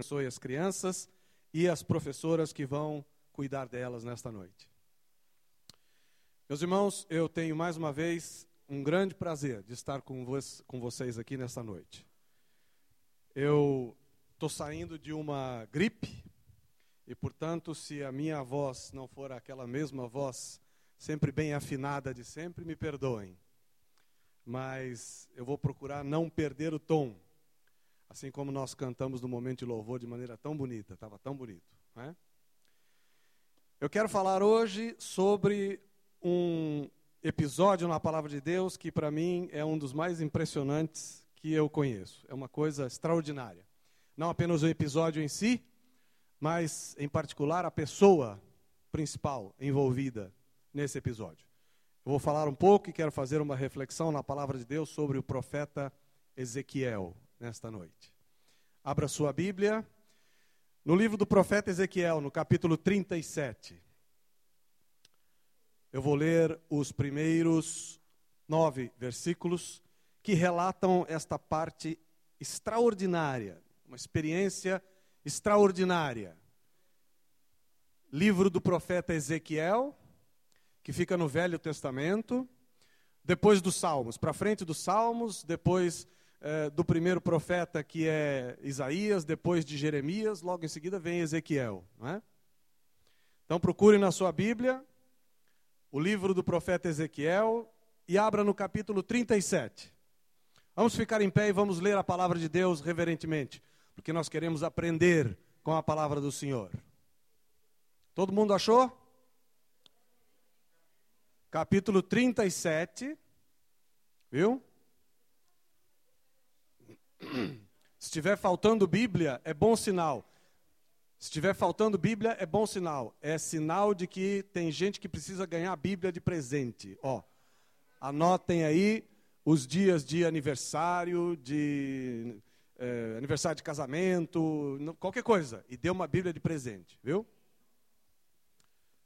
abençoe as crianças e as professoras que vão cuidar delas nesta noite. Meus irmãos, eu tenho mais uma vez um grande prazer de estar com, com vocês aqui nesta noite. Eu estou saindo de uma gripe e, portanto, se a minha voz não for aquela mesma voz sempre bem afinada de sempre, me perdoem. Mas eu vou procurar não perder o tom. Assim como nós cantamos no momento de louvor de maneira tão bonita, estava tão bonito. Né? Eu quero falar hoje sobre um episódio na palavra de Deus que para mim é um dos mais impressionantes que eu conheço. É uma coisa extraordinária. Não apenas o episódio em si, mas em particular a pessoa principal envolvida nesse episódio. Eu vou falar um pouco e quero fazer uma reflexão na palavra de Deus sobre o profeta Ezequiel nesta noite. Abra sua Bíblia no livro do profeta Ezequiel, no capítulo 37. Eu vou ler os primeiros nove versículos que relatam esta parte extraordinária, uma experiência extraordinária. Livro do profeta Ezequiel, que fica no Velho Testamento, depois dos Salmos, para frente dos Salmos, depois eh, do primeiro profeta que é Isaías, depois de Jeremias, logo em seguida vem Ezequiel. É? Então procure na sua Bíblia o livro do profeta Ezequiel e abra no capítulo 37. Vamos ficar em pé e vamos ler a palavra de Deus reverentemente, porque nós queremos aprender com a palavra do Senhor. Todo mundo achou? Capítulo 37, viu? Se estiver faltando Bíblia, é bom sinal. Se estiver faltando Bíblia, é bom sinal. É sinal de que tem gente que precisa ganhar a Bíblia de presente. Ó, anotem aí os dias de aniversário, de é, aniversário de casamento, qualquer coisa, e dê uma Bíblia de presente, viu?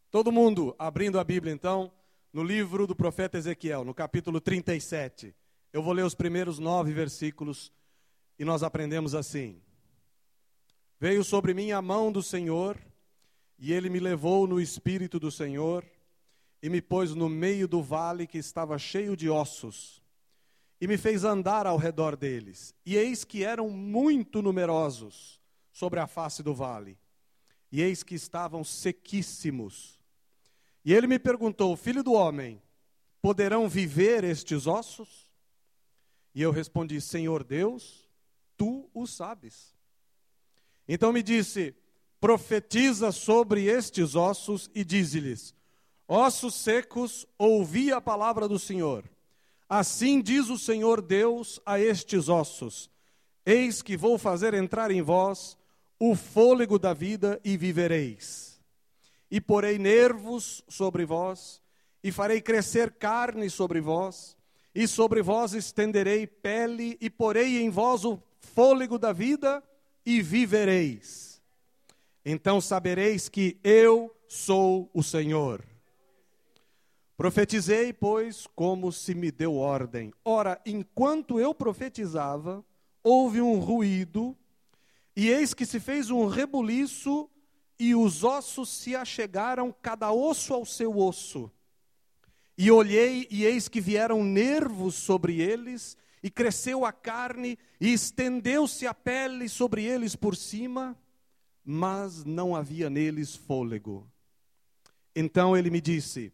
Todo mundo abrindo a Bíblia, então, no livro do profeta Ezequiel, no capítulo 37. Eu vou ler os primeiros nove versículos e nós aprendemos assim: Veio sobre mim a mão do Senhor, e ele me levou no espírito do Senhor, e me pôs no meio do vale que estava cheio de ossos e me fez andar ao redor deles. E eis que eram muito numerosos sobre a face do vale, e eis que estavam sequíssimos. E ele me perguntou: Filho do homem, poderão viver estes ossos? E eu respondi: Senhor Deus, tu o sabes. Então me disse: Profetiza sobre estes ossos e dize-lhes: Ossos secos, ouvi a palavra do Senhor. Assim diz o Senhor Deus a estes ossos: Eis que vou fazer entrar em vós o fôlego da vida e vivereis. E porei nervos sobre vós, e farei crescer carne sobre vós, e sobre vós estenderei pele, e porei em vós o fôlego da vida e vivereis. Então sabereis que eu sou o Senhor. Profetizei, pois, como se me deu ordem. Ora, enquanto eu profetizava, houve um ruído, e eis que se fez um rebuliço, e os ossos se achegaram, cada osso ao seu osso. E olhei, e eis que vieram nervos sobre eles, e cresceu a carne, e estendeu-se a pele sobre eles por cima, mas não havia neles fôlego. Então ele me disse: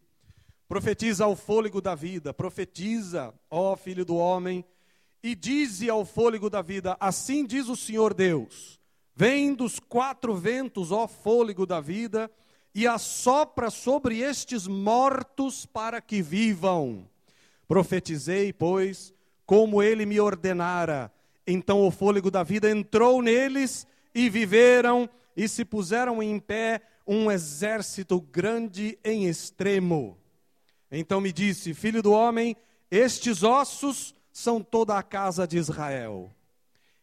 Profetiza ao fôlego da vida, profetiza, ó filho do homem, e dize ao fôlego da vida: Assim diz o Senhor Deus: Vem dos quatro ventos, ó fôlego da vida, e assopra sobre estes mortos para que vivam. Profetizei, pois, como ele me ordenara. Então o fôlego da vida entrou neles e viveram e se puseram em pé um exército grande em extremo. Então me disse: Filho do homem, estes ossos são toda a casa de Israel.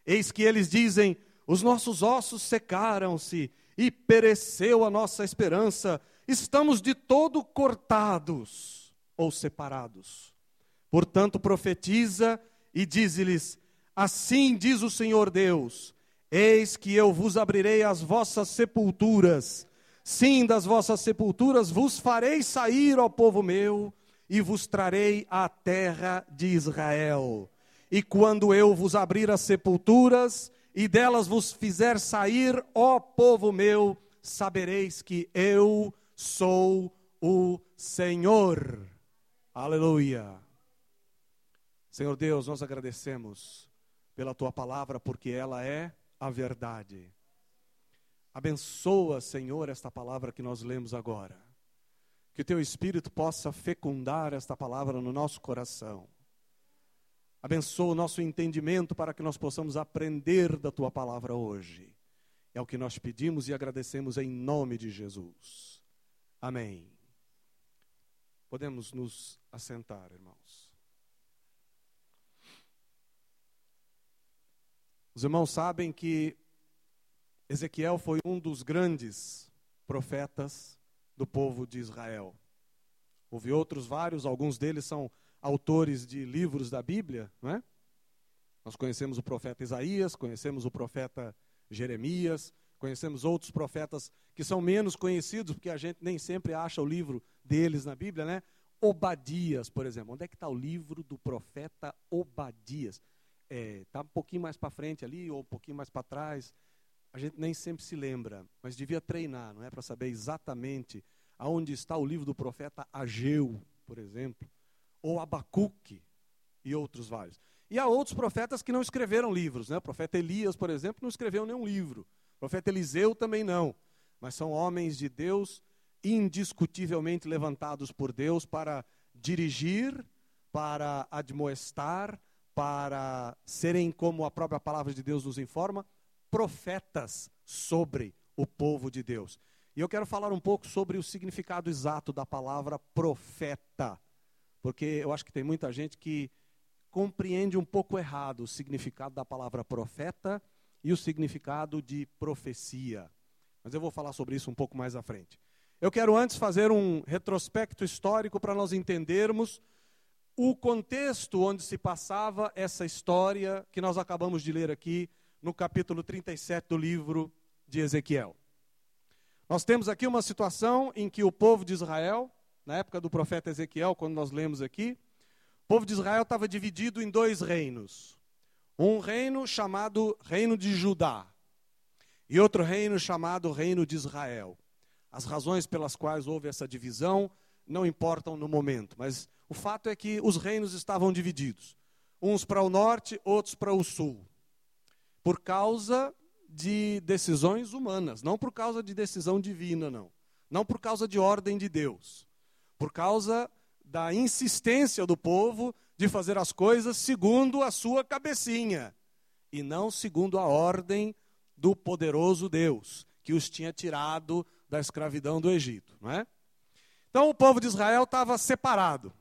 Eis que eles dizem: Os nossos ossos secaram-se e pereceu a nossa esperança, estamos de todo cortados ou separados. Portanto, profetiza e dize-lhes: Assim diz o Senhor Deus: Eis que eu vos abrirei as vossas sepulturas. Sim, das vossas sepulturas vos farei sair, ó povo meu, e vos trarei à terra de Israel. E quando eu vos abrir as sepulturas, e delas vos fizer sair, ó povo meu, sabereis que eu sou o Senhor. Aleluia. Senhor Deus, nós agradecemos pela tua palavra, porque ela é a verdade. Abençoa, Senhor, esta palavra que nós lemos agora. Que o teu Espírito possa fecundar esta palavra no nosso coração. Abençoa o nosso entendimento para que nós possamos aprender da tua palavra hoje. É o que nós pedimos e agradecemos em nome de Jesus. Amém. Podemos nos assentar, irmãos. Os irmãos sabem que Ezequiel foi um dos grandes profetas do povo de Israel. Houve outros vários, alguns deles são autores de livros da Bíblia, não é? Nós conhecemos o profeta Isaías, conhecemos o profeta Jeremias, conhecemos outros profetas que são menos conhecidos, porque a gente nem sempre acha o livro deles na Bíblia, né? Obadias, por exemplo. Onde é que está o livro do profeta Obadias? Está é, tá um pouquinho mais para frente ali, ou um pouquinho mais para trás. A gente nem sempre se lembra, mas devia treinar, não é? Para saber exatamente aonde está o livro do profeta Ageu, por exemplo, ou Abacuque e outros vários. E há outros profetas que não escreveram livros, né? O profeta Elias, por exemplo, não escreveu nenhum livro. O profeta Eliseu também não. Mas são homens de Deus indiscutivelmente levantados por Deus para dirigir, para admoestar, para serem, como a própria palavra de Deus nos informa, profetas sobre o povo de Deus. E eu quero falar um pouco sobre o significado exato da palavra profeta, porque eu acho que tem muita gente que compreende um pouco errado o significado da palavra profeta e o significado de profecia. Mas eu vou falar sobre isso um pouco mais à frente. Eu quero antes fazer um retrospecto histórico para nós entendermos o contexto onde se passava essa história que nós acabamos de ler aqui no capítulo 37 do livro de Ezequiel. Nós temos aqui uma situação em que o povo de Israel, na época do profeta Ezequiel, quando nós lemos aqui, o povo de Israel estava dividido em dois reinos. Um reino chamado Reino de Judá e outro reino chamado Reino de Israel. As razões pelas quais houve essa divisão não importam no momento, mas o fato é que os reinos estavam divididos, uns para o norte, outros para o sul, por causa de decisões humanas, não por causa de decisão divina, não. Não por causa de ordem de Deus, por causa da insistência do povo de fazer as coisas segundo a sua cabecinha e não segundo a ordem do poderoso Deus que os tinha tirado da escravidão do Egito, não é? Então o povo de Israel estava separado.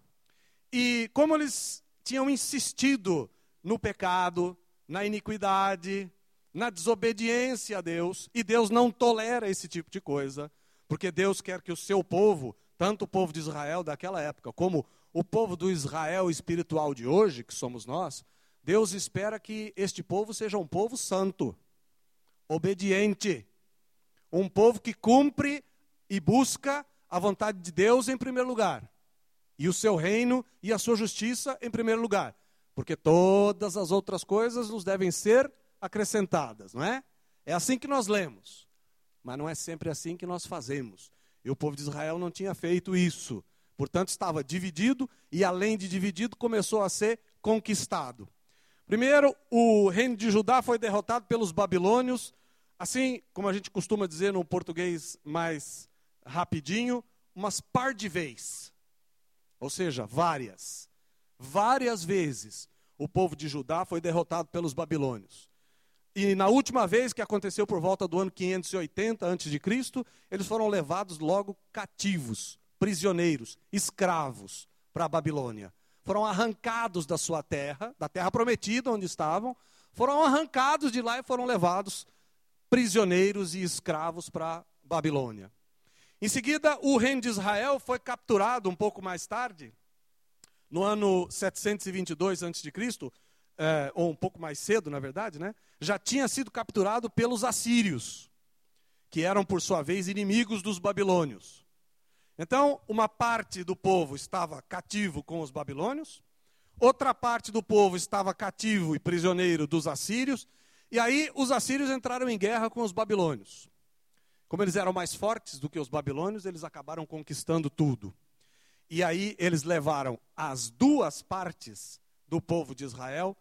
E como eles tinham insistido no pecado, na iniquidade, na desobediência a Deus, e Deus não tolera esse tipo de coisa, porque Deus quer que o seu povo, tanto o povo de Israel daquela época, como o povo do Israel espiritual de hoje, que somos nós, Deus espera que este povo seja um povo santo, obediente, um povo que cumpre e busca a vontade de Deus em primeiro lugar e o seu reino e a sua justiça em primeiro lugar, porque todas as outras coisas nos devem ser acrescentadas, não é? É assim que nós lemos, mas não é sempre assim que nós fazemos. E o povo de Israel não tinha feito isso, portanto estava dividido e além de dividido começou a ser conquistado. Primeiro, o reino de Judá foi derrotado pelos babilônios, assim como a gente costuma dizer no português mais rapidinho, umas par de vez. Ou seja, várias. Várias vezes o povo de Judá foi derrotado pelos babilônios. E na última vez, que aconteceu por volta do ano 580 a.C., eles foram levados logo cativos, prisioneiros, escravos para a Babilônia. Foram arrancados da sua terra, da terra prometida onde estavam, foram arrancados de lá e foram levados prisioneiros e escravos para a Babilônia. Em seguida, o reino de Israel foi capturado um pouco mais tarde, no ano 722 a.C., é, ou um pouco mais cedo, na verdade, né, já tinha sido capturado pelos assírios, que eram, por sua vez, inimigos dos babilônios. Então, uma parte do povo estava cativo com os babilônios, outra parte do povo estava cativo e prisioneiro dos assírios, e aí os assírios entraram em guerra com os babilônios. Como eles eram mais fortes do que os babilônios, eles acabaram conquistando tudo. E aí eles levaram as duas partes do povo de Israel,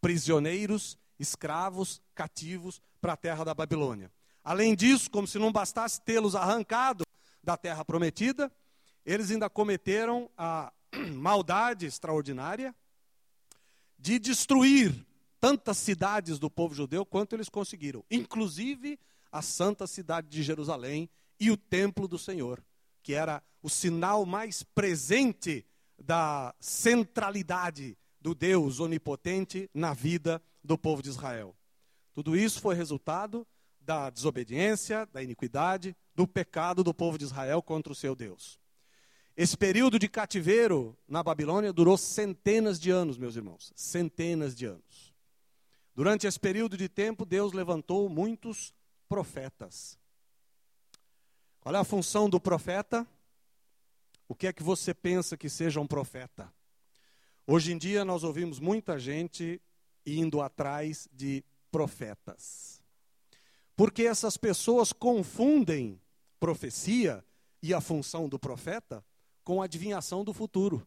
prisioneiros, escravos, cativos, para a terra da Babilônia. Além disso, como se não bastasse tê-los arrancado da terra prometida, eles ainda cometeram a maldade extraordinária de destruir tantas cidades do povo judeu quanto eles conseguiram, inclusive a santa cidade de Jerusalém e o templo do Senhor, que era o sinal mais presente da centralidade do Deus onipotente na vida do povo de Israel. Tudo isso foi resultado da desobediência, da iniquidade, do pecado do povo de Israel contra o seu Deus. Esse período de cativeiro na Babilônia durou centenas de anos, meus irmãos, centenas de anos. Durante esse período de tempo, Deus levantou muitos profetas. Qual é a função do profeta? O que é que você pensa que seja um profeta? Hoje em dia nós ouvimos muita gente indo atrás de profetas. Porque essas pessoas confundem profecia e a função do profeta com a adivinhação do futuro.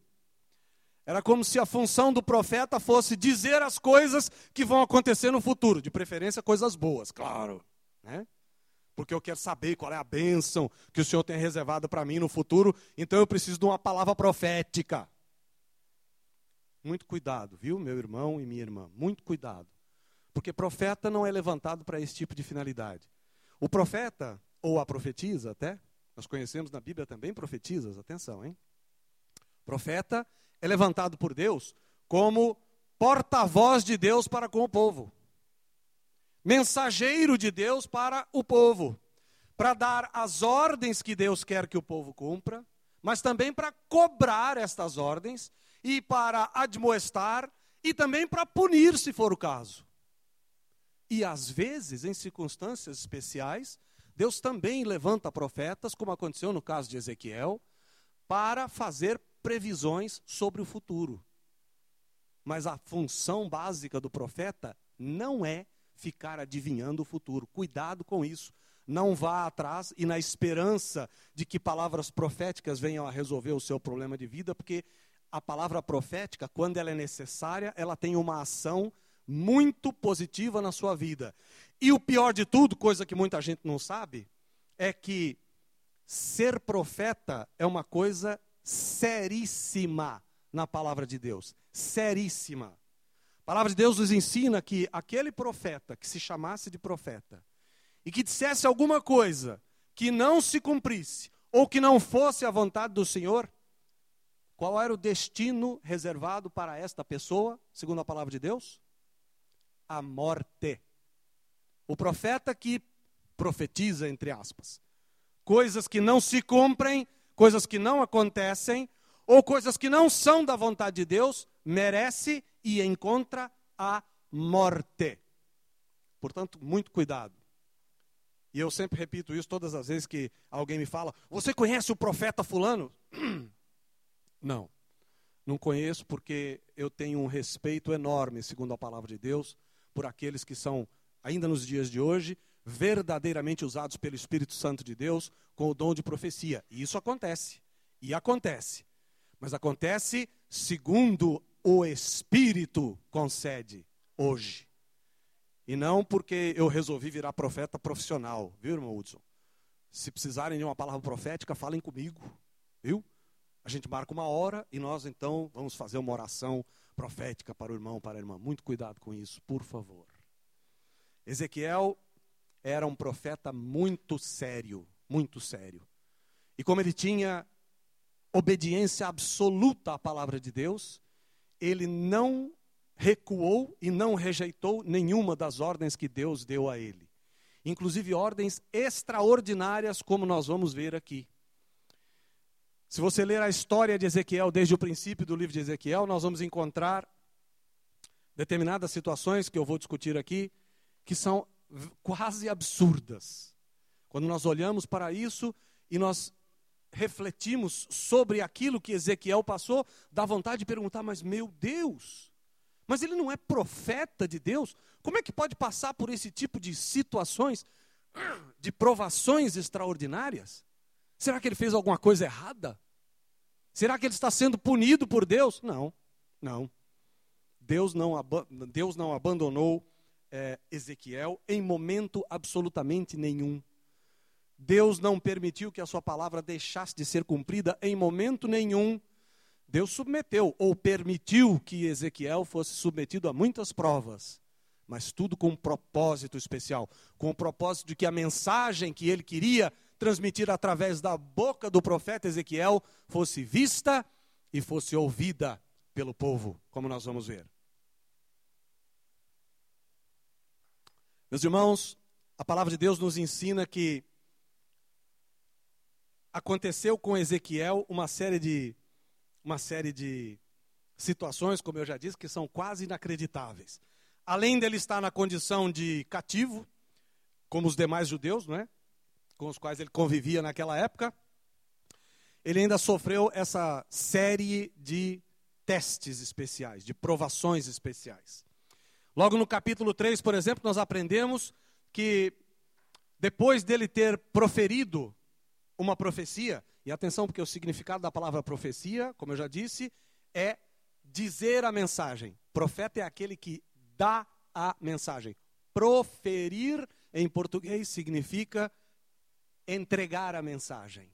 Era como se a função do profeta fosse dizer as coisas que vão acontecer no futuro, de preferência coisas boas, claro. Né? Porque eu quero saber qual é a bênção que o Senhor tem reservado para mim no futuro, então eu preciso de uma palavra profética. Muito cuidado, viu, meu irmão e minha irmã? Muito cuidado. Porque profeta não é levantado para esse tipo de finalidade. O profeta, ou a profetisa até, nós conhecemos na Bíblia também profetizas, atenção, hein? Profeta é levantado por Deus como porta-voz de Deus para com o povo, mensageiro de Deus para o povo, para dar as ordens que Deus quer que o povo cumpra, mas também para cobrar estas ordens e para admoestar e também para punir, se for o caso. E às vezes, em circunstâncias especiais, Deus também levanta profetas, como aconteceu no caso de Ezequiel, para fazer previsões sobre o futuro. Mas a função básica do profeta não é ficar adivinhando o futuro. Cuidado com isso. Não vá atrás e na esperança de que palavras proféticas venham a resolver o seu problema de vida, porque a palavra profética, quando ela é necessária, ela tem uma ação muito positiva na sua vida. E o pior de tudo, coisa que muita gente não sabe, é que ser profeta é uma coisa seríssima na palavra de Deus. Seríssima. A palavra de Deus nos ensina que aquele profeta que se chamasse de profeta e que dissesse alguma coisa que não se cumprisse ou que não fosse a vontade do Senhor, qual era o destino reservado para esta pessoa, segundo a palavra de Deus? A morte. O profeta que profetiza, entre aspas, coisas que não se cumprem coisas que não acontecem, ou coisas que não são da vontade de Deus, merece e encontra a morte. Portanto, muito cuidado. E eu sempre repito isso todas as vezes que alguém me fala: Você conhece o profeta Fulano? Não, não conheço porque eu tenho um respeito enorme, segundo a palavra de Deus, por aqueles que são, ainda nos dias de hoje, verdadeiramente usados pelo Espírito Santo de Deus com o dom de profecia. E isso acontece. E acontece. Mas acontece segundo o Espírito concede hoje. E não porque eu resolvi virar profeta profissional, viu, irmão Hudson? Se precisarem de uma palavra profética, falem comigo, viu? A gente marca uma hora e nós então vamos fazer uma oração profética para o irmão, para a irmã. Muito cuidado com isso, por favor. Ezequiel era um profeta muito sério, muito sério. E como ele tinha obediência absoluta à palavra de Deus, ele não recuou e não rejeitou nenhuma das ordens que Deus deu a ele. Inclusive ordens extraordinárias, como nós vamos ver aqui. Se você ler a história de Ezequiel desde o princípio do livro de Ezequiel, nós vamos encontrar determinadas situações que eu vou discutir aqui, que são quase absurdas. Quando nós olhamos para isso e nós refletimos sobre aquilo que Ezequiel passou, dá vontade de perguntar: mas meu Deus, mas ele não é profeta de Deus? Como é que pode passar por esse tipo de situações, de provações extraordinárias? Será que ele fez alguma coisa errada? Será que ele está sendo punido por Deus? Não, não. Deus não, Deus não abandonou é, Ezequiel em momento absolutamente nenhum. Deus não permitiu que a sua palavra deixasse de ser cumprida em momento nenhum. Deus submeteu ou permitiu que Ezequiel fosse submetido a muitas provas, mas tudo com um propósito especial com o propósito de que a mensagem que ele queria transmitir através da boca do profeta Ezequiel fosse vista e fosse ouvida pelo povo, como nós vamos ver. Meus irmãos, a palavra de Deus nos ensina que aconteceu com Ezequiel uma série de uma série de situações, como eu já disse, que são quase inacreditáveis. Além dele estar na condição de cativo, como os demais judeus, não é? Com os quais ele convivia naquela época, ele ainda sofreu essa série de testes especiais, de provações especiais. Logo no capítulo 3, por exemplo, nós aprendemos que depois dele ter proferido uma profecia, e atenção, porque o significado da palavra profecia, como eu já disse, é dizer a mensagem. Profeta é aquele que dá a mensagem. Proferir em português significa entregar a mensagem,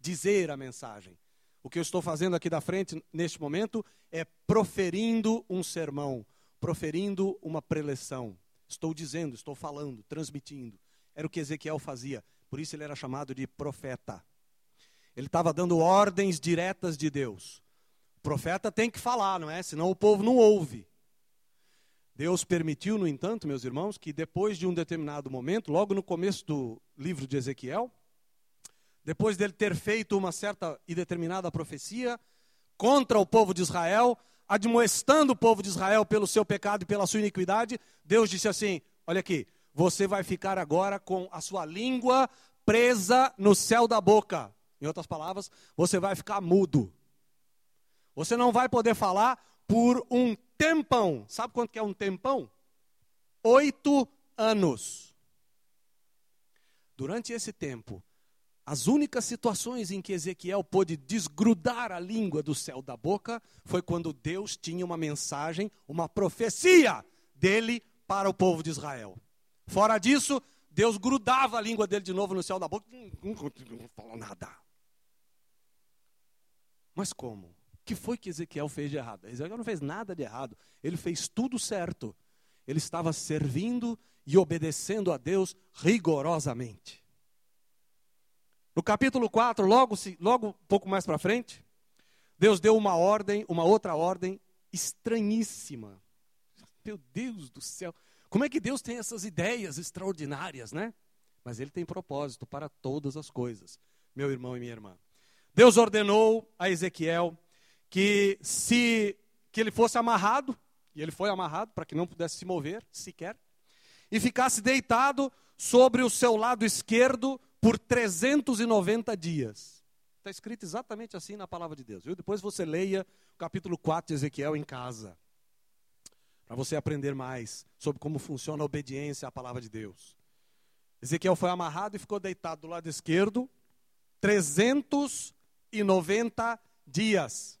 dizer a mensagem. O que eu estou fazendo aqui da frente, neste momento, é proferindo um sermão, proferindo uma preleção. Estou dizendo, estou falando, transmitindo. Era o que Ezequiel fazia. Por isso ele era chamado de profeta. Ele estava dando ordens diretas de Deus. O profeta tem que falar, não é? Senão o povo não ouve. Deus permitiu, no entanto, meus irmãos, que depois de um determinado momento, logo no começo do livro de Ezequiel, depois dele ter feito uma certa e determinada profecia contra o povo de Israel, admoestando o povo de Israel pelo seu pecado e pela sua iniquidade, Deus disse assim: Olha aqui, você vai ficar agora com a sua língua presa no céu da boca. Em outras palavras, você vai ficar mudo. Você não vai poder falar por um tempão. Sabe quanto que é um tempão? Oito anos. Durante esse tempo, as únicas situações em que Ezequiel pôde desgrudar a língua do céu da boca foi quando Deus tinha uma mensagem, uma profecia dele para o povo de Israel. Fora disso, Deus grudava a língua dele de novo no céu da boca, não, não falou nada. Mas como? O que foi que Ezequiel fez de errado? Ezequiel não fez nada de errado, ele fez tudo certo. Ele estava servindo e obedecendo a Deus rigorosamente. No capítulo 4, logo, logo um pouco mais para frente, Deus deu uma ordem, uma outra ordem estranhíssima. Meu Deus do céu, como é que Deus tem essas ideias extraordinárias, né? Mas Ele tem propósito para todas as coisas, meu irmão e minha irmã. Deus ordenou a Ezequiel que se que ele fosse amarrado, e ele foi amarrado para que não pudesse se mover sequer, e ficasse deitado sobre o seu lado esquerdo por 390 dias. Está escrito exatamente assim na palavra de Deus. Viu? Depois você leia o capítulo 4 de Ezequiel em casa. Para você aprender mais sobre como funciona a obediência à palavra de Deus. Ezequiel foi amarrado e ficou deitado do lado esquerdo 390 dias.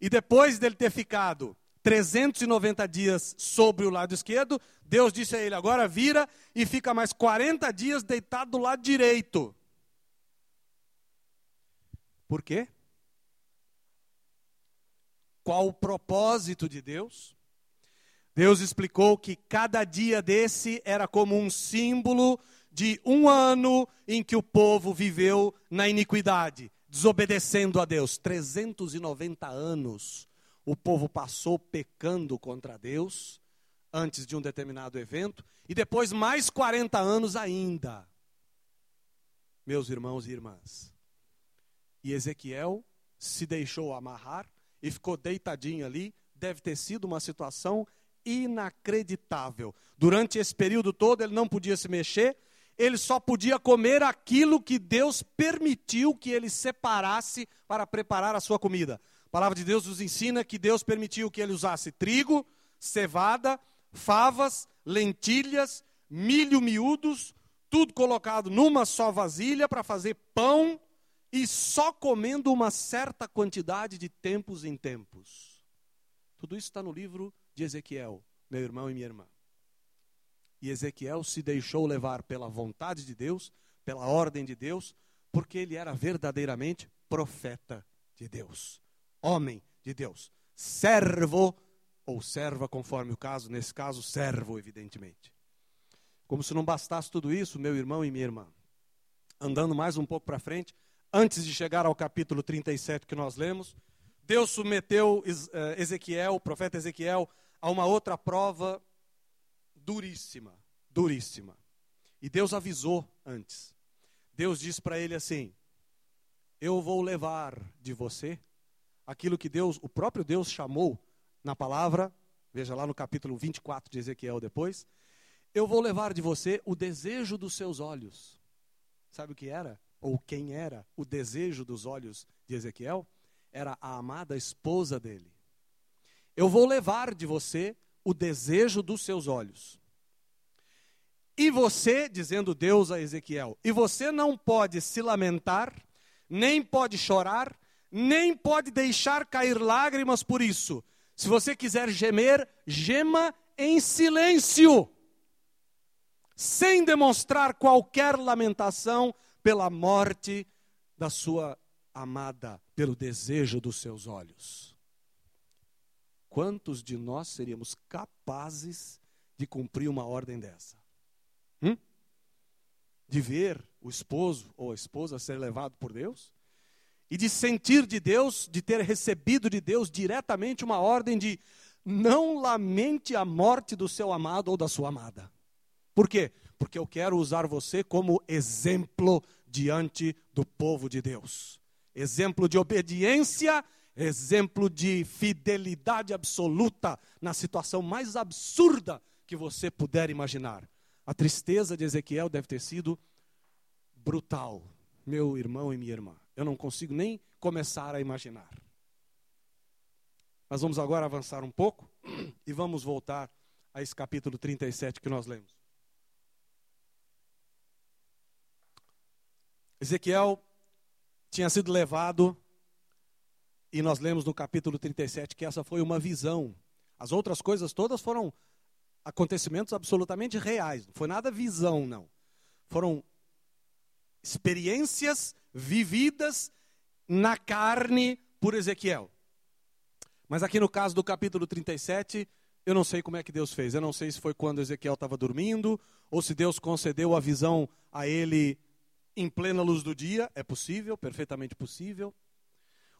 E depois dele ter ficado 390 dias sobre o lado esquerdo, Deus disse a ele: agora vira e fica mais 40 dias deitado do lado direito. Por quê? Qual o propósito de Deus? Deus explicou que cada dia desse era como um símbolo de um ano em que o povo viveu na iniquidade, desobedecendo a Deus. 390 anos o povo passou pecando contra Deus antes de um determinado evento, e depois mais 40 anos ainda. Meus irmãos e irmãs. E Ezequiel se deixou amarrar e ficou deitadinho ali deve ter sido uma situação inacreditável. Durante esse período todo, ele não podia se mexer, ele só podia comer aquilo que Deus permitiu que ele separasse para preparar a sua comida. A palavra de Deus nos ensina que Deus permitiu que ele usasse trigo, cevada, favas, lentilhas, milho miúdos, tudo colocado numa só vasilha para fazer pão e só comendo uma certa quantidade de tempos em tempos. Tudo isso está no livro de Ezequiel, meu irmão e minha irmã. E Ezequiel se deixou levar pela vontade de Deus, pela ordem de Deus, porque ele era verdadeiramente profeta de Deus, homem de Deus, servo ou serva, conforme o caso, nesse caso, servo, evidentemente. Como se não bastasse tudo isso, meu irmão e minha irmã. Andando mais um pouco para frente, antes de chegar ao capítulo 37 que nós lemos, Deus submeteu eh, Ezequiel, o profeta Ezequiel, a uma outra prova duríssima, duríssima. E Deus avisou antes. Deus disse para ele assim: Eu vou levar de você aquilo que Deus, o próprio Deus chamou na palavra, veja lá no capítulo 24 de Ezequiel depois, eu vou levar de você o desejo dos seus olhos. Sabe o que era? Ou quem era o desejo dos olhos de Ezequiel? Era a amada esposa dele. Eu vou levar de você o desejo dos seus olhos. E você, dizendo Deus a Ezequiel, e você não pode se lamentar, nem pode chorar, nem pode deixar cair lágrimas por isso. Se você quiser gemer, gema em silêncio, sem demonstrar qualquer lamentação pela morte da sua amada, pelo desejo dos seus olhos. Quantos de nós seríamos capazes de cumprir uma ordem dessa? Hum? De ver o esposo ou a esposa ser levado por Deus? E de sentir de Deus, de ter recebido de Deus diretamente uma ordem de não lamente a morte do seu amado ou da sua amada. Por quê? Porque eu quero usar você como exemplo diante do povo de Deus. Exemplo de obediência, exemplo de fidelidade absoluta na situação mais absurda que você puder imaginar. A tristeza de Ezequiel deve ter sido brutal, meu irmão e minha irmã. Eu não consigo nem começar a imaginar. Mas vamos agora avançar um pouco e vamos voltar a esse capítulo 37 que nós lemos. Ezequiel tinha sido levado, e nós lemos no capítulo 37 que essa foi uma visão. As outras coisas todas foram acontecimentos absolutamente reais. Não foi nada visão, não. Foram experiências vividas na carne por Ezequiel. Mas aqui no caso do capítulo 37, eu não sei como é que Deus fez. Eu não sei se foi quando Ezequiel estava dormindo, ou se Deus concedeu a visão a ele em plena luz do dia. É possível, perfeitamente possível.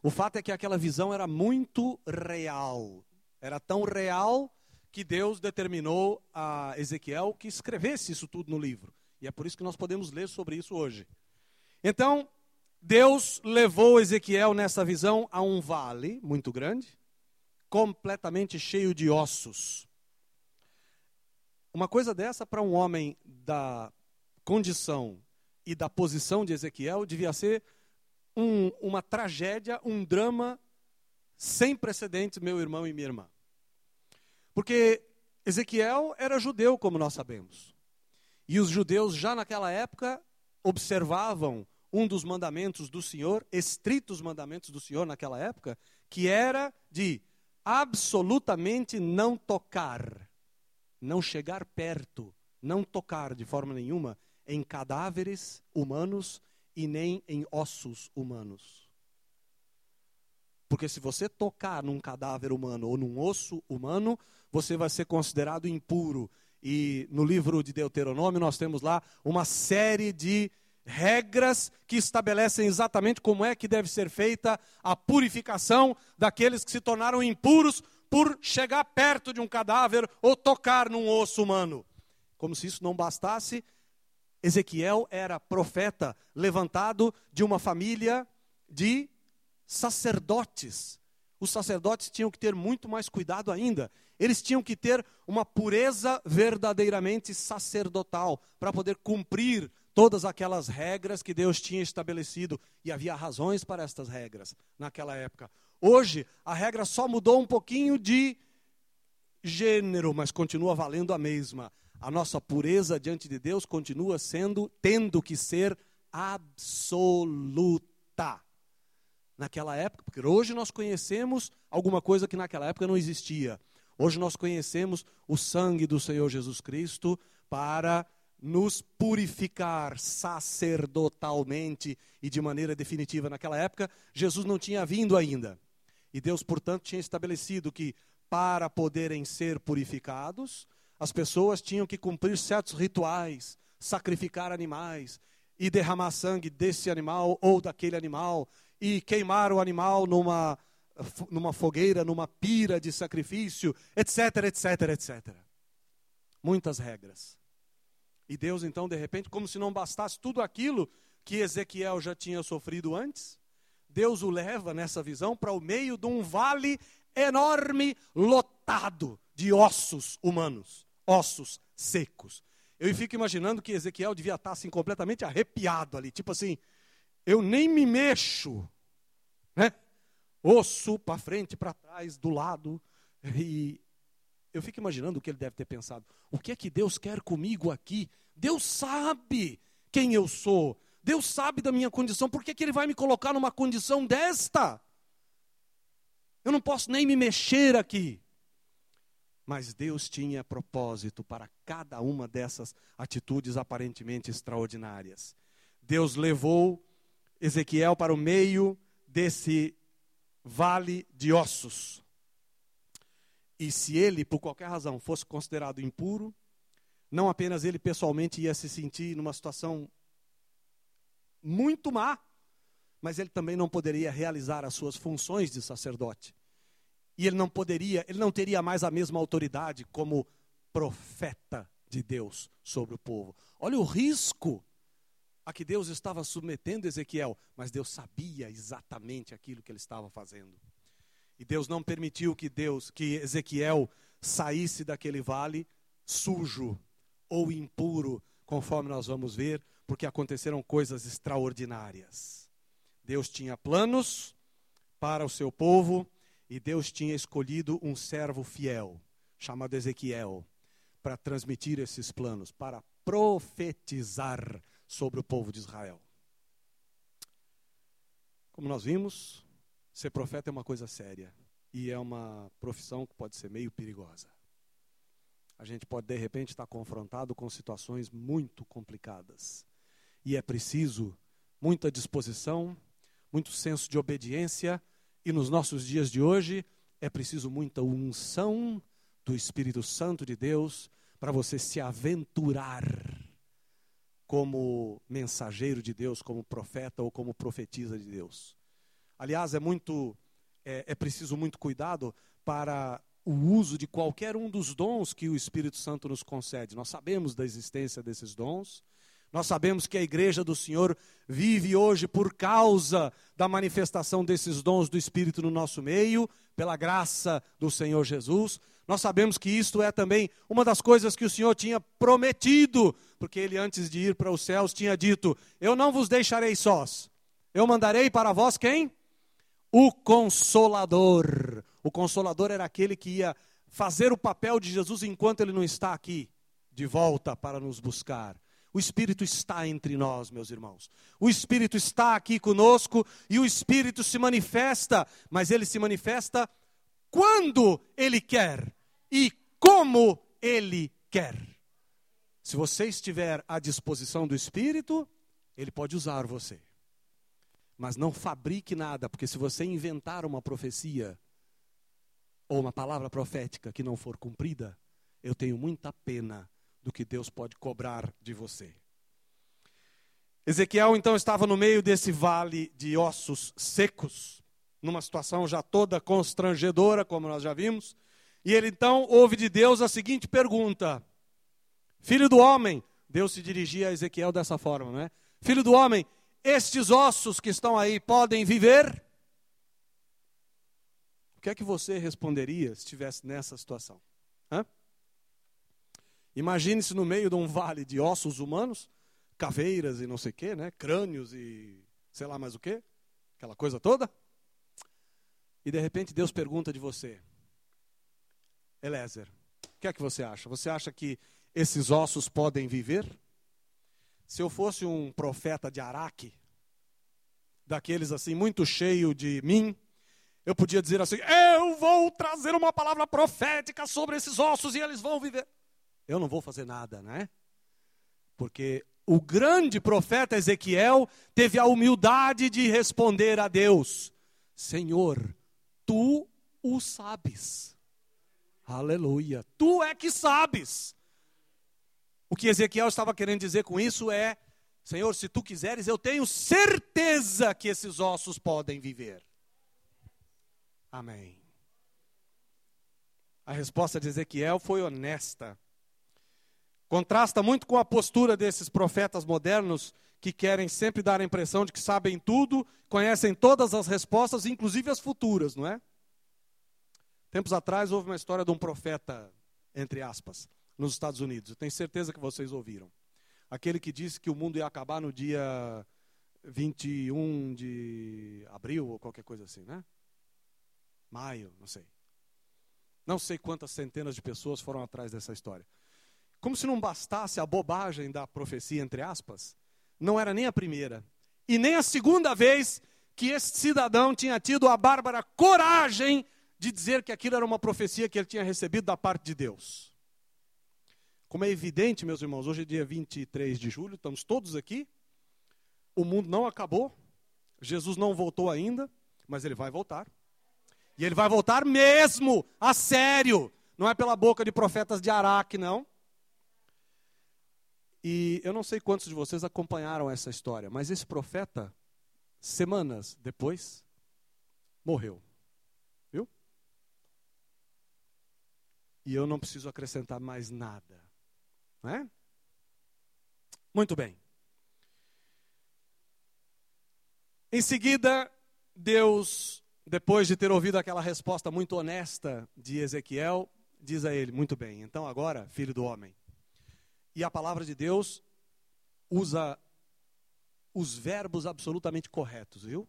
O fato é que aquela visão era muito real. Era tão real que Deus determinou a Ezequiel que escrevesse isso tudo no livro. E é por isso que nós podemos ler sobre isso hoje. Então, Deus levou Ezequiel nessa visão a um vale muito grande, completamente cheio de ossos. Uma coisa dessa para um homem da condição e da posição de Ezequiel devia ser um, uma tragédia, um drama sem precedentes, meu irmão e minha irmã. Porque Ezequiel era judeu, como nós sabemos. E os judeus já naquela época observavam um dos mandamentos do Senhor, estritos mandamentos do Senhor naquela época, que era de absolutamente não tocar, não chegar perto, não tocar de forma nenhuma em cadáveres humanos e nem em ossos humanos. Porque se você tocar num cadáver humano ou num osso humano, você vai ser considerado impuro. E no livro de Deuteronômio nós temos lá uma série de regras que estabelecem exatamente como é que deve ser feita a purificação daqueles que se tornaram impuros por chegar perto de um cadáver ou tocar num osso humano. Como se isso não bastasse, Ezequiel era profeta levantado de uma família de sacerdotes os sacerdotes tinham que ter muito mais cuidado ainda. Eles tinham que ter uma pureza verdadeiramente sacerdotal para poder cumprir todas aquelas regras que Deus tinha estabelecido. E havia razões para estas regras naquela época. Hoje, a regra só mudou um pouquinho de gênero, mas continua valendo a mesma. A nossa pureza diante de Deus continua sendo, tendo que ser absoluta naquela época, porque hoje nós conhecemos alguma coisa que naquela época não existia. Hoje nós conhecemos o sangue do Senhor Jesus Cristo para nos purificar sacerdotalmente e de maneira definitiva. Naquela época, Jesus não tinha vindo ainda. E Deus, portanto, tinha estabelecido que para poderem ser purificados, as pessoas tinham que cumprir certos rituais, sacrificar animais e derramar sangue desse animal ou daquele animal e queimar o animal numa, numa fogueira, numa pira de sacrifício, etc, etc, etc. Muitas regras. E Deus, então, de repente, como se não bastasse tudo aquilo que Ezequiel já tinha sofrido antes, Deus o leva nessa visão para o meio de um vale enorme, lotado de ossos humanos, ossos secos. Eu fico imaginando que Ezequiel devia estar assim completamente arrepiado ali, tipo assim, eu nem me mexo, né? Osso para frente, para trás, do lado. E eu fico imaginando o que ele deve ter pensado. O que é que Deus quer comigo aqui? Deus sabe quem eu sou. Deus sabe da minha condição. Por que, que Ele vai me colocar numa condição desta? Eu não posso nem me mexer aqui. Mas Deus tinha propósito para cada uma dessas atitudes aparentemente extraordinárias. Deus levou Ezequiel para o meio desse vale de ossos. E se ele, por qualquer razão, fosse considerado impuro, não apenas ele pessoalmente ia se sentir numa situação muito má, mas ele também não poderia realizar as suas funções de sacerdote. E ele não poderia, ele não teria mais a mesma autoridade como profeta de Deus sobre o povo. Olha o risco a que Deus estava submetendo Ezequiel, mas Deus sabia exatamente aquilo que ele estava fazendo. E Deus não permitiu que Deus, que Ezequiel saísse daquele vale sujo ou impuro, conforme nós vamos ver, porque aconteceram coisas extraordinárias. Deus tinha planos para o seu povo e Deus tinha escolhido um servo fiel, chamado Ezequiel, para transmitir esses planos, para profetizar sobre o povo de Israel. Como nós vimos, ser profeta é uma coisa séria e é uma profissão que pode ser meio perigosa. A gente pode de repente estar confrontado com situações muito complicadas e é preciso muita disposição, muito senso de obediência e nos nossos dias de hoje é preciso muita unção do Espírito Santo de Deus para você se aventurar como mensageiro de Deus, como profeta ou como profetisa de Deus. Aliás, é muito é, é preciso muito cuidado para o uso de qualquer um dos dons que o Espírito Santo nos concede. Nós sabemos da existência desses dons. Nós sabemos que a igreja do Senhor vive hoje por causa da manifestação desses dons do Espírito no nosso meio, pela graça do Senhor Jesus. Nós sabemos que isto é também uma das coisas que o Senhor tinha prometido, porque ele antes de ir para os céus tinha dito: Eu não vos deixarei sós. Eu mandarei para vós quem? O consolador. O consolador era aquele que ia fazer o papel de Jesus enquanto ele não está aqui, de volta para nos buscar. O Espírito está entre nós, meus irmãos. O Espírito está aqui conosco e o Espírito se manifesta, mas ele se manifesta quando ele quer e como Ele quer. Se você estiver à disposição do Espírito, Ele pode usar você. Mas não fabrique nada, porque se você inventar uma profecia ou uma palavra profética que não for cumprida, eu tenho muita pena do que Deus pode cobrar de você. Ezequiel então estava no meio desse vale de ossos secos, numa situação já toda constrangedora, como nós já vimos. E ele então ouve de Deus a seguinte pergunta: Filho do homem, Deus se dirigia a Ezequiel dessa forma, não é? Filho do homem, estes ossos que estão aí podem viver? O que é que você responderia se estivesse nessa situação? Hã? Imagine-se no meio de um vale de ossos humanos, caveiras e não sei o quê, né? crânios e sei lá mais o quê, aquela coisa toda. E de repente Deus pergunta de você, Eliezer, o que é que você acha? Você acha que esses ossos podem viver? Se eu fosse um profeta de Araque, daqueles assim, muito cheio de mim, eu podia dizer assim: Eu vou trazer uma palavra profética sobre esses ossos e eles vão viver. Eu não vou fazer nada, né? Porque o grande profeta Ezequiel teve a humildade de responder a Deus: Senhor, tu o sabes. Aleluia. Tu é que sabes. O que Ezequiel estava querendo dizer com isso é: Senhor, se tu quiseres, eu tenho certeza que esses ossos podem viver. Amém. A resposta de Ezequiel foi honesta. Contrasta muito com a postura desses profetas modernos que querem sempre dar a impressão de que sabem tudo, conhecem todas as respostas, inclusive as futuras, não é? Tempos atrás houve uma história de um profeta, entre aspas, nos Estados Unidos. Eu tenho certeza que vocês ouviram. Aquele que disse que o mundo ia acabar no dia 21 de abril ou qualquer coisa assim, né? Maio, não sei. Não sei quantas centenas de pessoas foram atrás dessa história. Como se não bastasse a bobagem da profecia, entre aspas, não era nem a primeira e nem a segunda vez que esse cidadão tinha tido a bárbara coragem de dizer que aquilo era uma profecia que ele tinha recebido da parte de Deus. Como é evidente, meus irmãos, hoje é dia 23 de julho, estamos todos aqui. O mundo não acabou. Jesus não voltou ainda, mas ele vai voltar. E ele vai voltar mesmo, a sério. Não é pela boca de profetas de Araque, não. E eu não sei quantos de vocês acompanharam essa história, mas esse profeta, semanas depois, morreu. Viu? E eu não preciso acrescentar mais nada. Né? Muito bem. Em seguida, Deus, depois de ter ouvido aquela resposta muito honesta de Ezequiel, diz a ele: Muito bem, então agora, filho do homem. E a palavra de Deus usa os verbos absolutamente corretos, viu?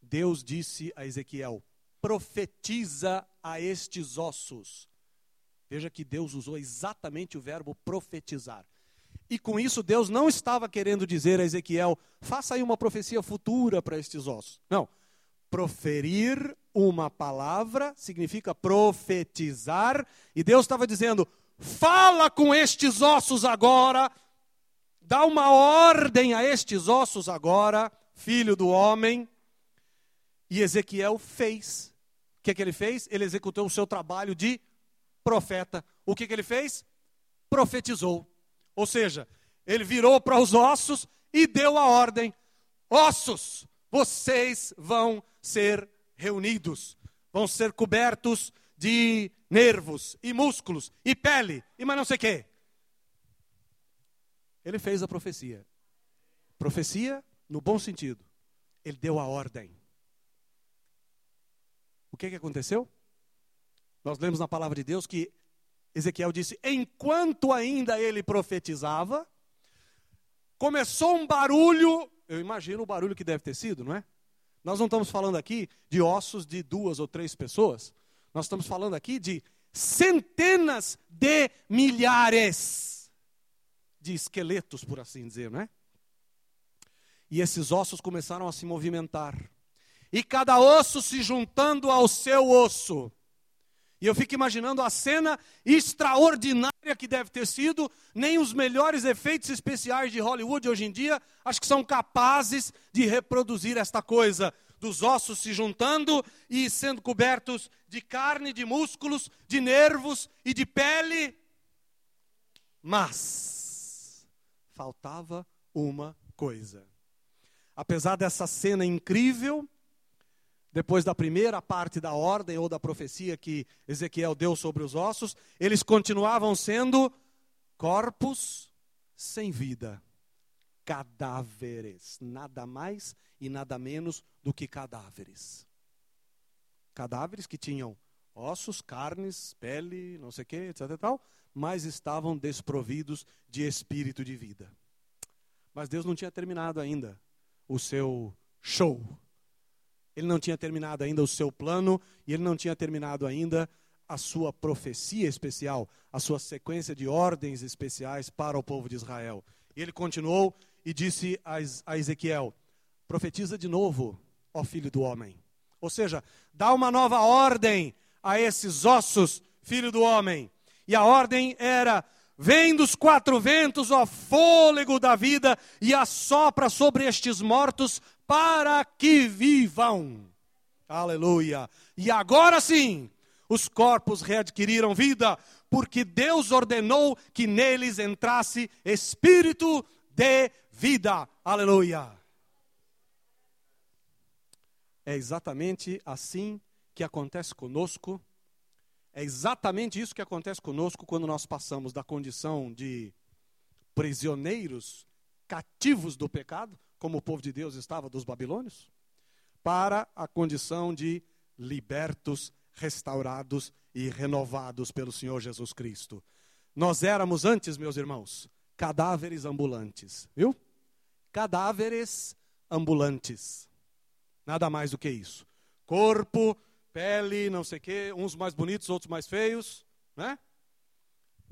Deus disse a Ezequiel: profetiza a estes ossos. Veja que Deus usou exatamente o verbo profetizar. E com isso, Deus não estava querendo dizer a Ezequiel: faça aí uma profecia futura para estes ossos. Não. Proferir uma palavra significa profetizar. E Deus estava dizendo: fala com estes ossos agora, dá uma ordem a estes ossos agora, filho do homem. E Ezequiel fez. O que, é que ele fez? Ele executou o seu trabalho de profeta. O que, que ele fez? Profetizou. Ou seja, ele virou para os ossos e deu a ordem: ossos, vocês vão ser reunidos, vão ser cobertos de nervos e músculos e pele e mais não sei o quê. Ele fez a profecia. Profecia no bom sentido. Ele deu a ordem. O que, que aconteceu? Nós lemos na palavra de Deus que Ezequiel disse: enquanto ainda ele profetizava, começou um barulho, eu imagino o barulho que deve ter sido, não é? Nós não estamos falando aqui de ossos de duas ou três pessoas, nós estamos falando aqui de centenas de milhares de esqueletos, por assim dizer, não é? E esses ossos começaram a se movimentar. E cada osso se juntando ao seu osso. E eu fico imaginando a cena extraordinária que deve ter sido. Nem os melhores efeitos especiais de Hollywood hoje em dia acho que são capazes de reproduzir esta coisa dos ossos se juntando e sendo cobertos de carne, de músculos, de nervos e de pele. Mas faltava uma coisa. Apesar dessa cena incrível, depois da primeira parte da ordem ou da profecia que Ezequiel deu sobre os ossos, eles continuavam sendo corpos sem vida, cadáveres, nada mais e nada menos do que cadáveres. cadáveres que tinham ossos, carnes, pele, não sei o que, etc. Tal, mas estavam desprovidos de espírito de vida. Mas Deus não tinha terminado ainda o seu show. Ele não tinha terminado ainda o seu plano e ele não tinha terminado ainda a sua profecia especial, a sua sequência de ordens especiais para o povo de Israel. E ele continuou e disse a Ezequiel: profetiza de novo, ó filho do homem. Ou seja, dá uma nova ordem a esses ossos, filho do homem. E a ordem era: vem dos quatro ventos, ó fôlego da vida, e assopra sobre estes mortos para que vivam. Aleluia. E agora sim, os corpos readquiriram vida, porque Deus ordenou que neles entrasse espírito de vida. Aleluia. É exatamente assim que acontece conosco. É exatamente isso que acontece conosco quando nós passamos da condição de prisioneiros, cativos do pecado, como o povo de Deus estava dos babilônios, para a condição de libertos, restaurados e renovados pelo Senhor Jesus Cristo. Nós éramos antes, meus irmãos, cadáveres ambulantes, viu? Cadáveres ambulantes. Nada mais do que isso. Corpo, pele, não sei o quê, uns mais bonitos, outros mais feios, né?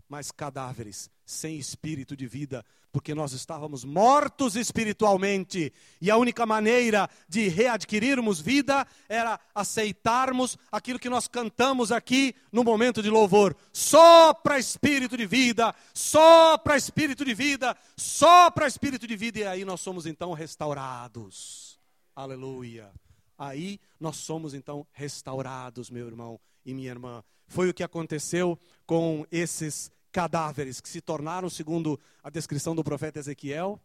Mas cadáveres, sem espírito de vida, porque nós estávamos mortos espiritualmente, e a única maneira de readquirirmos vida era aceitarmos aquilo que nós cantamos aqui no momento de louvor. Só para espírito de vida, só para espírito de vida, só para espírito de vida, e aí nós somos então restaurados. Aleluia. Aí nós somos então restaurados, meu irmão e minha irmã. Foi o que aconteceu com esses cadáveres que se tornaram, segundo a descrição do profeta Ezequiel,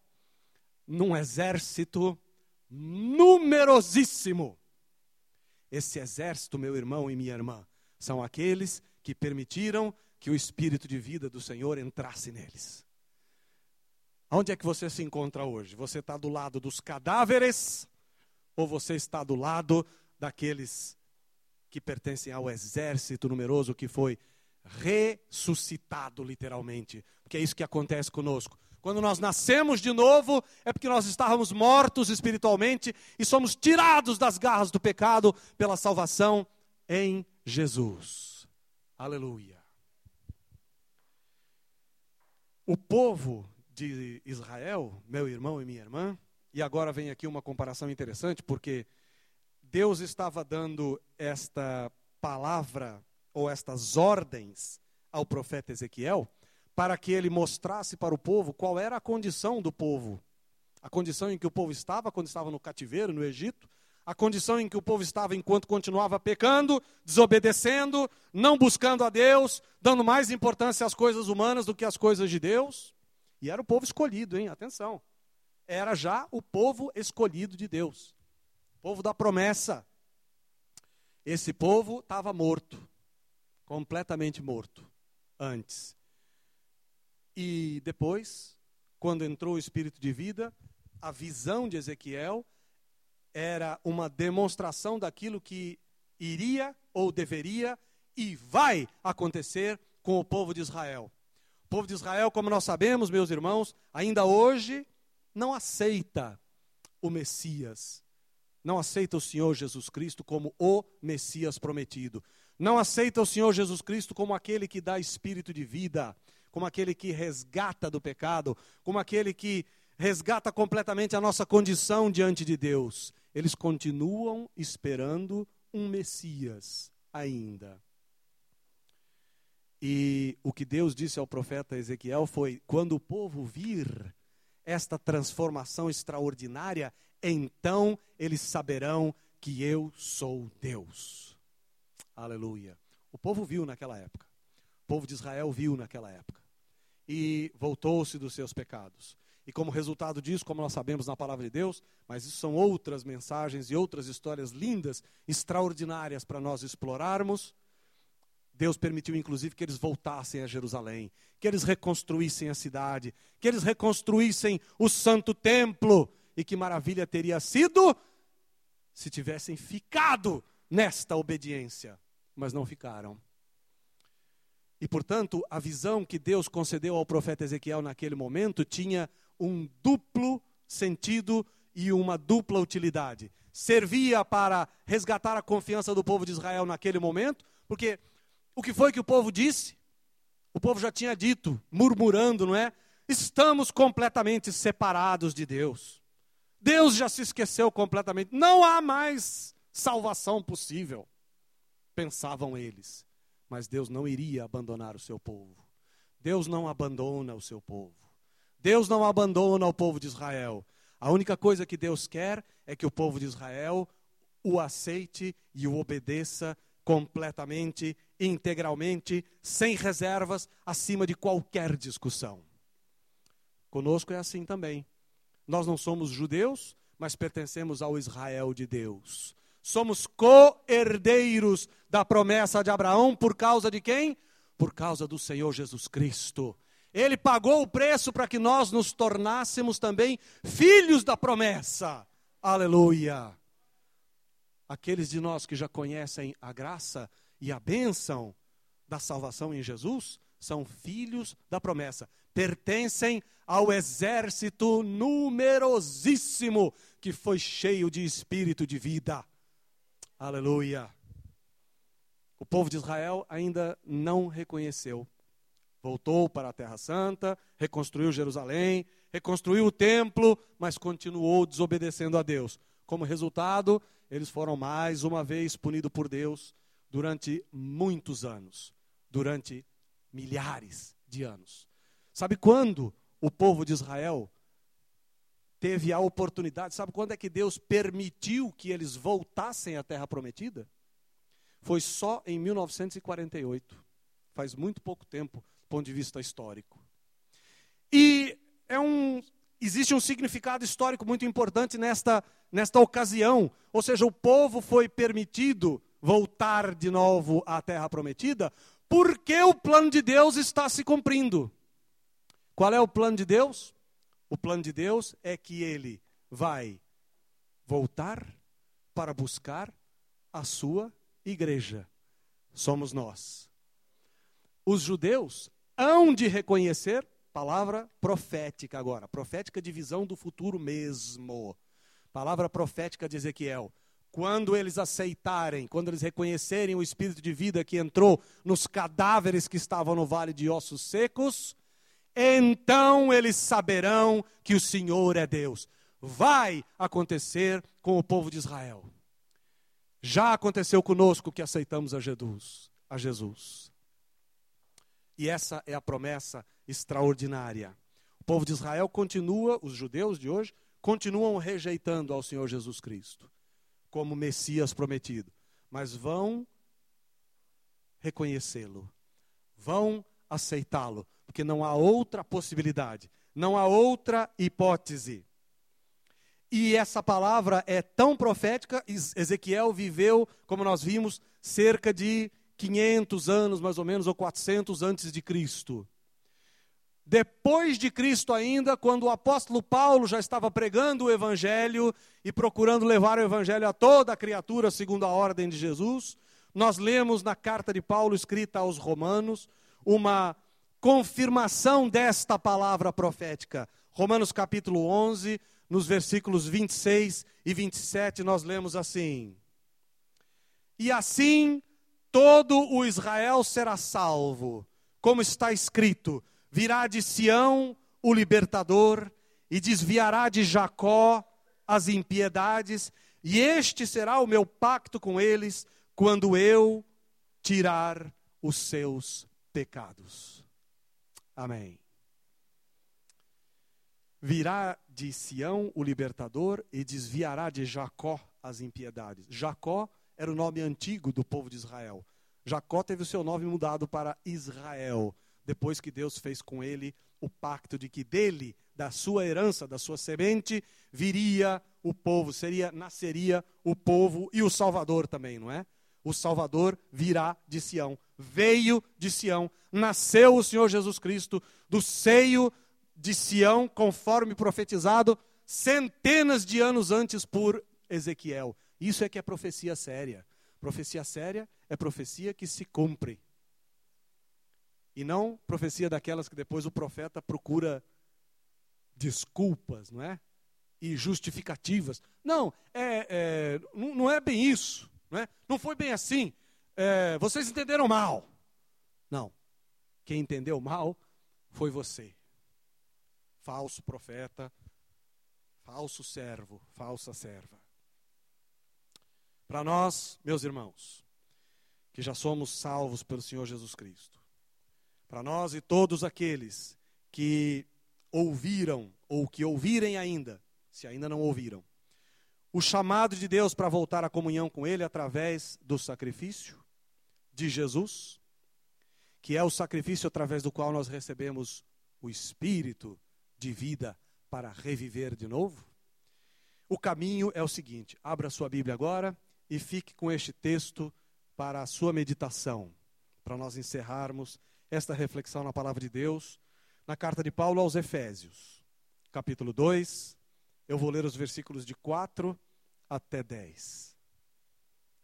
num exército numerosíssimo. Esse exército, meu irmão e minha irmã, são aqueles que permitiram que o espírito de vida do Senhor entrasse neles. Onde é que você se encontra hoje? Você está do lado dos cadáveres ou você está do lado daqueles que pertencem ao exército numeroso que foi ressuscitado, literalmente. Porque é isso que acontece conosco. Quando nós nascemos de novo, é porque nós estávamos mortos espiritualmente e somos tirados das garras do pecado pela salvação em Jesus. Aleluia. O povo de Israel, meu irmão e minha irmã, e agora vem aqui uma comparação interessante, porque Deus estava dando esta palavra ou estas ordens ao profeta Ezequiel, para que ele mostrasse para o povo qual era a condição do povo. A condição em que o povo estava quando estava no cativeiro, no Egito, a condição em que o povo estava enquanto continuava pecando, desobedecendo, não buscando a Deus, dando mais importância às coisas humanas do que às coisas de Deus. E era o povo escolhido, hein? Atenção. Era já o povo escolhido de Deus. Povo da promessa. Esse povo estava morto completamente morto antes. E depois, quando entrou o espírito de vida, a visão de Ezequiel era uma demonstração daquilo que iria ou deveria e vai acontecer com o povo de Israel. O povo de Israel, como nós sabemos, meus irmãos, ainda hoje não aceita o Messias, não aceita o Senhor Jesus Cristo como o Messias prometido não aceita o Senhor Jesus Cristo como aquele que dá espírito de vida, como aquele que resgata do pecado, como aquele que resgata completamente a nossa condição diante de Deus. Eles continuam esperando um Messias ainda. E o que Deus disse ao profeta Ezequiel foi: quando o povo vir esta transformação extraordinária, então eles saberão que eu sou Deus. Aleluia. O povo viu naquela época. O povo de Israel viu naquela época. E voltou-se dos seus pecados. E como resultado disso, como nós sabemos na palavra de Deus, mas isso são outras mensagens e outras histórias lindas, extraordinárias para nós explorarmos. Deus permitiu inclusive que eles voltassem a Jerusalém, que eles reconstruíssem a cidade, que eles reconstruíssem o santo templo. E que maravilha teria sido se tivessem ficado nesta obediência, mas não ficaram. E, portanto, a visão que Deus concedeu ao profeta Ezequiel naquele momento tinha um duplo sentido e uma dupla utilidade. Servia para resgatar a confiança do povo de Israel naquele momento, porque o que foi que o povo disse? O povo já tinha dito, murmurando, não é? Estamos completamente separados de Deus. Deus já se esqueceu completamente. Não há mais salvação possível, pensavam eles. Mas Deus não iria abandonar o seu povo. Deus não abandona o seu povo. Deus não abandona o povo de Israel. A única coisa que Deus quer é que o povo de Israel o aceite e o obedeça completamente, integralmente, sem reservas, acima de qualquer discussão. Conosco é assim também. Nós não somos judeus, mas pertencemos ao Israel de Deus. Somos co-herdeiros da promessa de Abraão por causa de quem? Por causa do Senhor Jesus Cristo. Ele pagou o preço para que nós nos tornássemos também filhos da promessa. Aleluia. Aqueles de nós que já conhecem a graça e a bênção da salvação em Jesus são filhos da promessa, pertencem ao exército numerosíssimo que foi cheio de espírito de vida. Aleluia. O povo de Israel ainda não reconheceu. Voltou para a Terra Santa, reconstruiu Jerusalém, reconstruiu o templo, mas continuou desobedecendo a Deus. Como resultado, eles foram mais uma vez punidos por Deus durante muitos anos durante milhares de anos. Sabe quando o povo de Israel teve a oportunidade, sabe quando é que Deus permitiu que eles voltassem à terra prometida? Foi só em 1948. Faz muito pouco tempo, do ponto de vista histórico. E é um existe um significado histórico muito importante nesta nesta ocasião, ou seja, o povo foi permitido voltar de novo à terra prometida, porque o plano de Deus está se cumprindo. Qual é o plano de Deus? O plano de Deus é que ele vai voltar para buscar a sua igreja. Somos nós. Os judeus hão de reconhecer, palavra profética agora, profética de visão do futuro mesmo. Palavra profética de Ezequiel. Quando eles aceitarem, quando eles reconhecerem o espírito de vida que entrou nos cadáveres que estavam no vale de ossos secos, então eles saberão que o Senhor é Deus. Vai acontecer com o povo de Israel. Já aconteceu conosco que aceitamos a Jesus, a Jesus. E essa é a promessa extraordinária. O povo de Israel continua, os judeus de hoje, continuam rejeitando ao Senhor Jesus Cristo como Messias prometido, mas vão reconhecê-lo, vão aceitá-lo, porque não há outra possibilidade, não há outra hipótese. E essa palavra é tão profética, Ezequiel viveu, como nós vimos, cerca de 500 anos mais ou menos, ou 400 antes de Cristo. Depois de Cristo ainda, quando o apóstolo Paulo já estava pregando o evangelho e procurando levar o evangelho a toda a criatura segundo a ordem de Jesus, nós lemos na carta de Paulo escrita aos Romanos uma confirmação desta palavra profética. Romanos capítulo 11, nos versículos 26 e 27, nós lemos assim: E assim todo o Israel será salvo, como está escrito: virá de Sião o libertador e desviará de Jacó as impiedades, e este será o meu pacto com eles quando eu tirar os seus pecados. Amém. Virá de Sião o libertador e desviará de Jacó as impiedades. Jacó era o nome antigo do povo de Israel. Jacó teve o seu nome mudado para Israel, depois que Deus fez com ele o pacto de que dele, da sua herança, da sua semente, viria o povo, seria nasceria o povo e o Salvador também, não é? O Salvador virá de Sião veio de Sião, nasceu o Senhor Jesus Cristo do seio de Sião, conforme profetizado centenas de anos antes por Ezequiel. Isso é que é profecia séria. Profecia séria é profecia que se cumpre. E não profecia daquelas que depois o profeta procura desculpas, não é? E justificativas. Não, é, é não é bem isso. Não, é? não foi bem assim. É, vocês entenderam mal. Não. Quem entendeu mal foi você. Falso profeta, falso servo, falsa serva. Para nós, meus irmãos, que já somos salvos pelo Senhor Jesus Cristo, para nós e todos aqueles que ouviram ou que ouvirem ainda, se ainda não ouviram, o chamado de Deus para voltar à comunhão com Ele através do sacrifício de Jesus, que é o sacrifício através do qual nós recebemos o Espírito de vida para reviver de novo. O caminho é o seguinte: abra sua Bíblia agora e fique com este texto para a sua meditação, para nós encerrarmos esta reflexão na palavra de Deus, na carta de Paulo aos Efésios, capítulo 2. Eu vou ler os versículos de 4 até 10.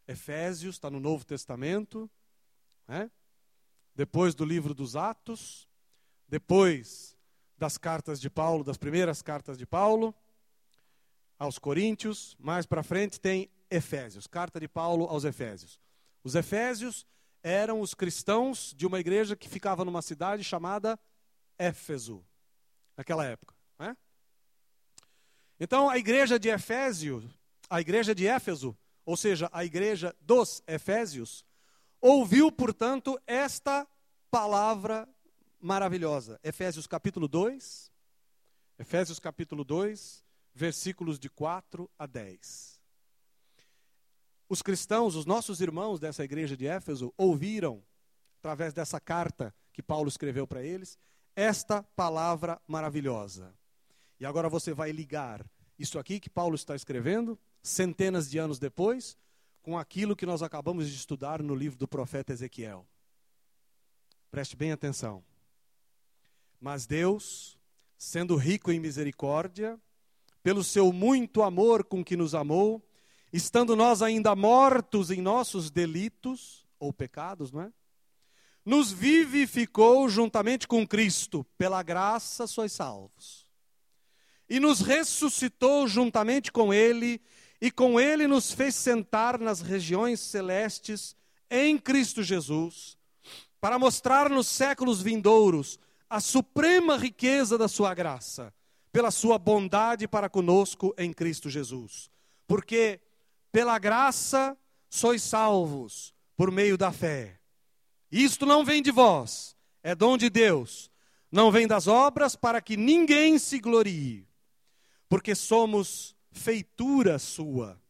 Efésios está no Novo Testamento, né? depois do livro dos Atos, depois das cartas de Paulo, das primeiras cartas de Paulo aos Coríntios, mais para frente tem Efésios, carta de Paulo aos Efésios. Os Efésios eram os cristãos de uma igreja que ficava numa cidade chamada Éfeso, naquela época. Então, a igreja de Efésio, a igreja de Éfeso, ou seja, a igreja dos Efésios, ouviu, portanto, esta palavra maravilhosa. Efésios capítulo 2, Efésios capítulo 2, versículos de 4 a 10 os cristãos, os nossos irmãos dessa igreja de Éfeso, ouviram, através dessa carta que Paulo escreveu para eles, esta palavra maravilhosa. E agora você vai ligar isso aqui que Paulo está escrevendo, centenas de anos depois, com aquilo que nós acabamos de estudar no livro do profeta Ezequiel. Preste bem atenção. Mas Deus, sendo rico em misericórdia, pelo seu muito amor com que nos amou, estando nós ainda mortos em nossos delitos ou pecados, não é? Nos vivificou juntamente com Cristo, pela graça sois salvos. E nos ressuscitou juntamente com Ele, e com Ele nos fez sentar nas regiões celestes em Cristo Jesus, para mostrar nos séculos vindouros a suprema riqueza da Sua graça, pela Sua bondade para conosco em Cristo Jesus. Porque pela graça sois salvos por meio da fé. Isto não vem de vós, é dom de Deus. Não vem das obras para que ninguém se glorie, porque somos feitura sua.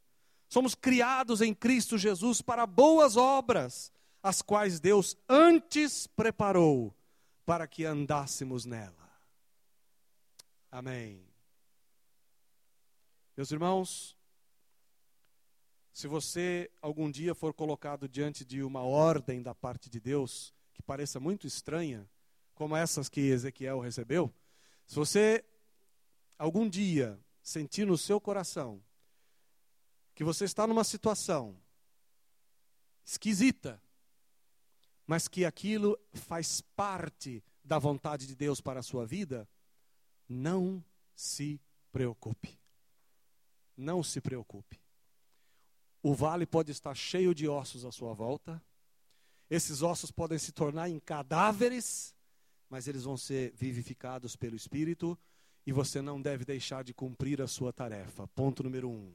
Somos criados em Cristo Jesus para boas obras, as quais Deus antes preparou para que andássemos nela. Amém. Meus irmãos, se você algum dia for colocado diante de uma ordem da parte de Deus que pareça muito estranha, como essas que Ezequiel recebeu, se você algum dia sentir no seu coração que você está numa situação esquisita, mas que aquilo faz parte da vontade de Deus para a sua vida, não se preocupe. Não se preocupe. O vale pode estar cheio de ossos à sua volta. Esses ossos podem se tornar em cadáveres, mas eles vão ser vivificados pelo Espírito e você não deve deixar de cumprir a sua tarefa. Ponto número um.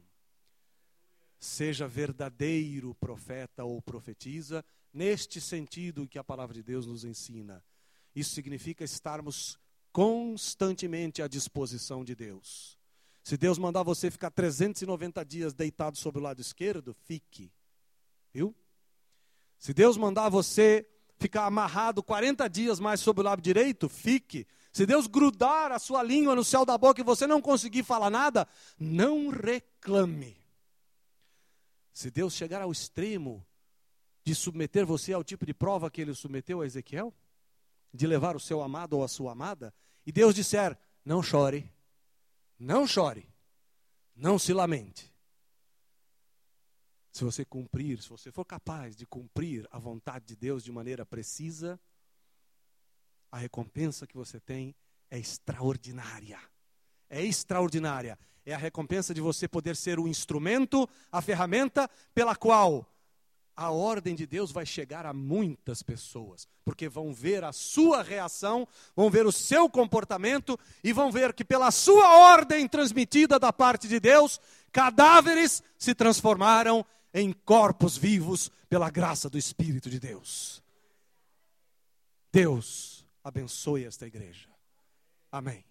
Seja verdadeiro profeta ou profetiza, neste sentido que a palavra de Deus nos ensina. Isso significa estarmos constantemente à disposição de Deus. Se Deus mandar você ficar 390 dias deitado sobre o lado esquerdo, fique. Viu? Se Deus mandar você ficar amarrado 40 dias mais sobre o lado direito, fique. Se Deus grudar a sua língua no céu da boca e você não conseguir falar nada, não reclame. Se Deus chegar ao extremo de submeter você ao tipo de prova que ele submeteu a Ezequiel, de levar o seu amado ou a sua amada, e Deus disser: não chore, não chore, não se lamente. Se você cumprir, se você for capaz de cumprir a vontade de Deus de maneira precisa, a recompensa que você tem é extraordinária. É extraordinária. É a recompensa de você poder ser o instrumento, a ferramenta pela qual a ordem de Deus vai chegar a muitas pessoas, porque vão ver a sua reação, vão ver o seu comportamento e vão ver que pela sua ordem transmitida da parte de Deus, cadáveres se transformaram em corpos vivos pela graça do Espírito de Deus. Deus abençoe esta igreja. Amém.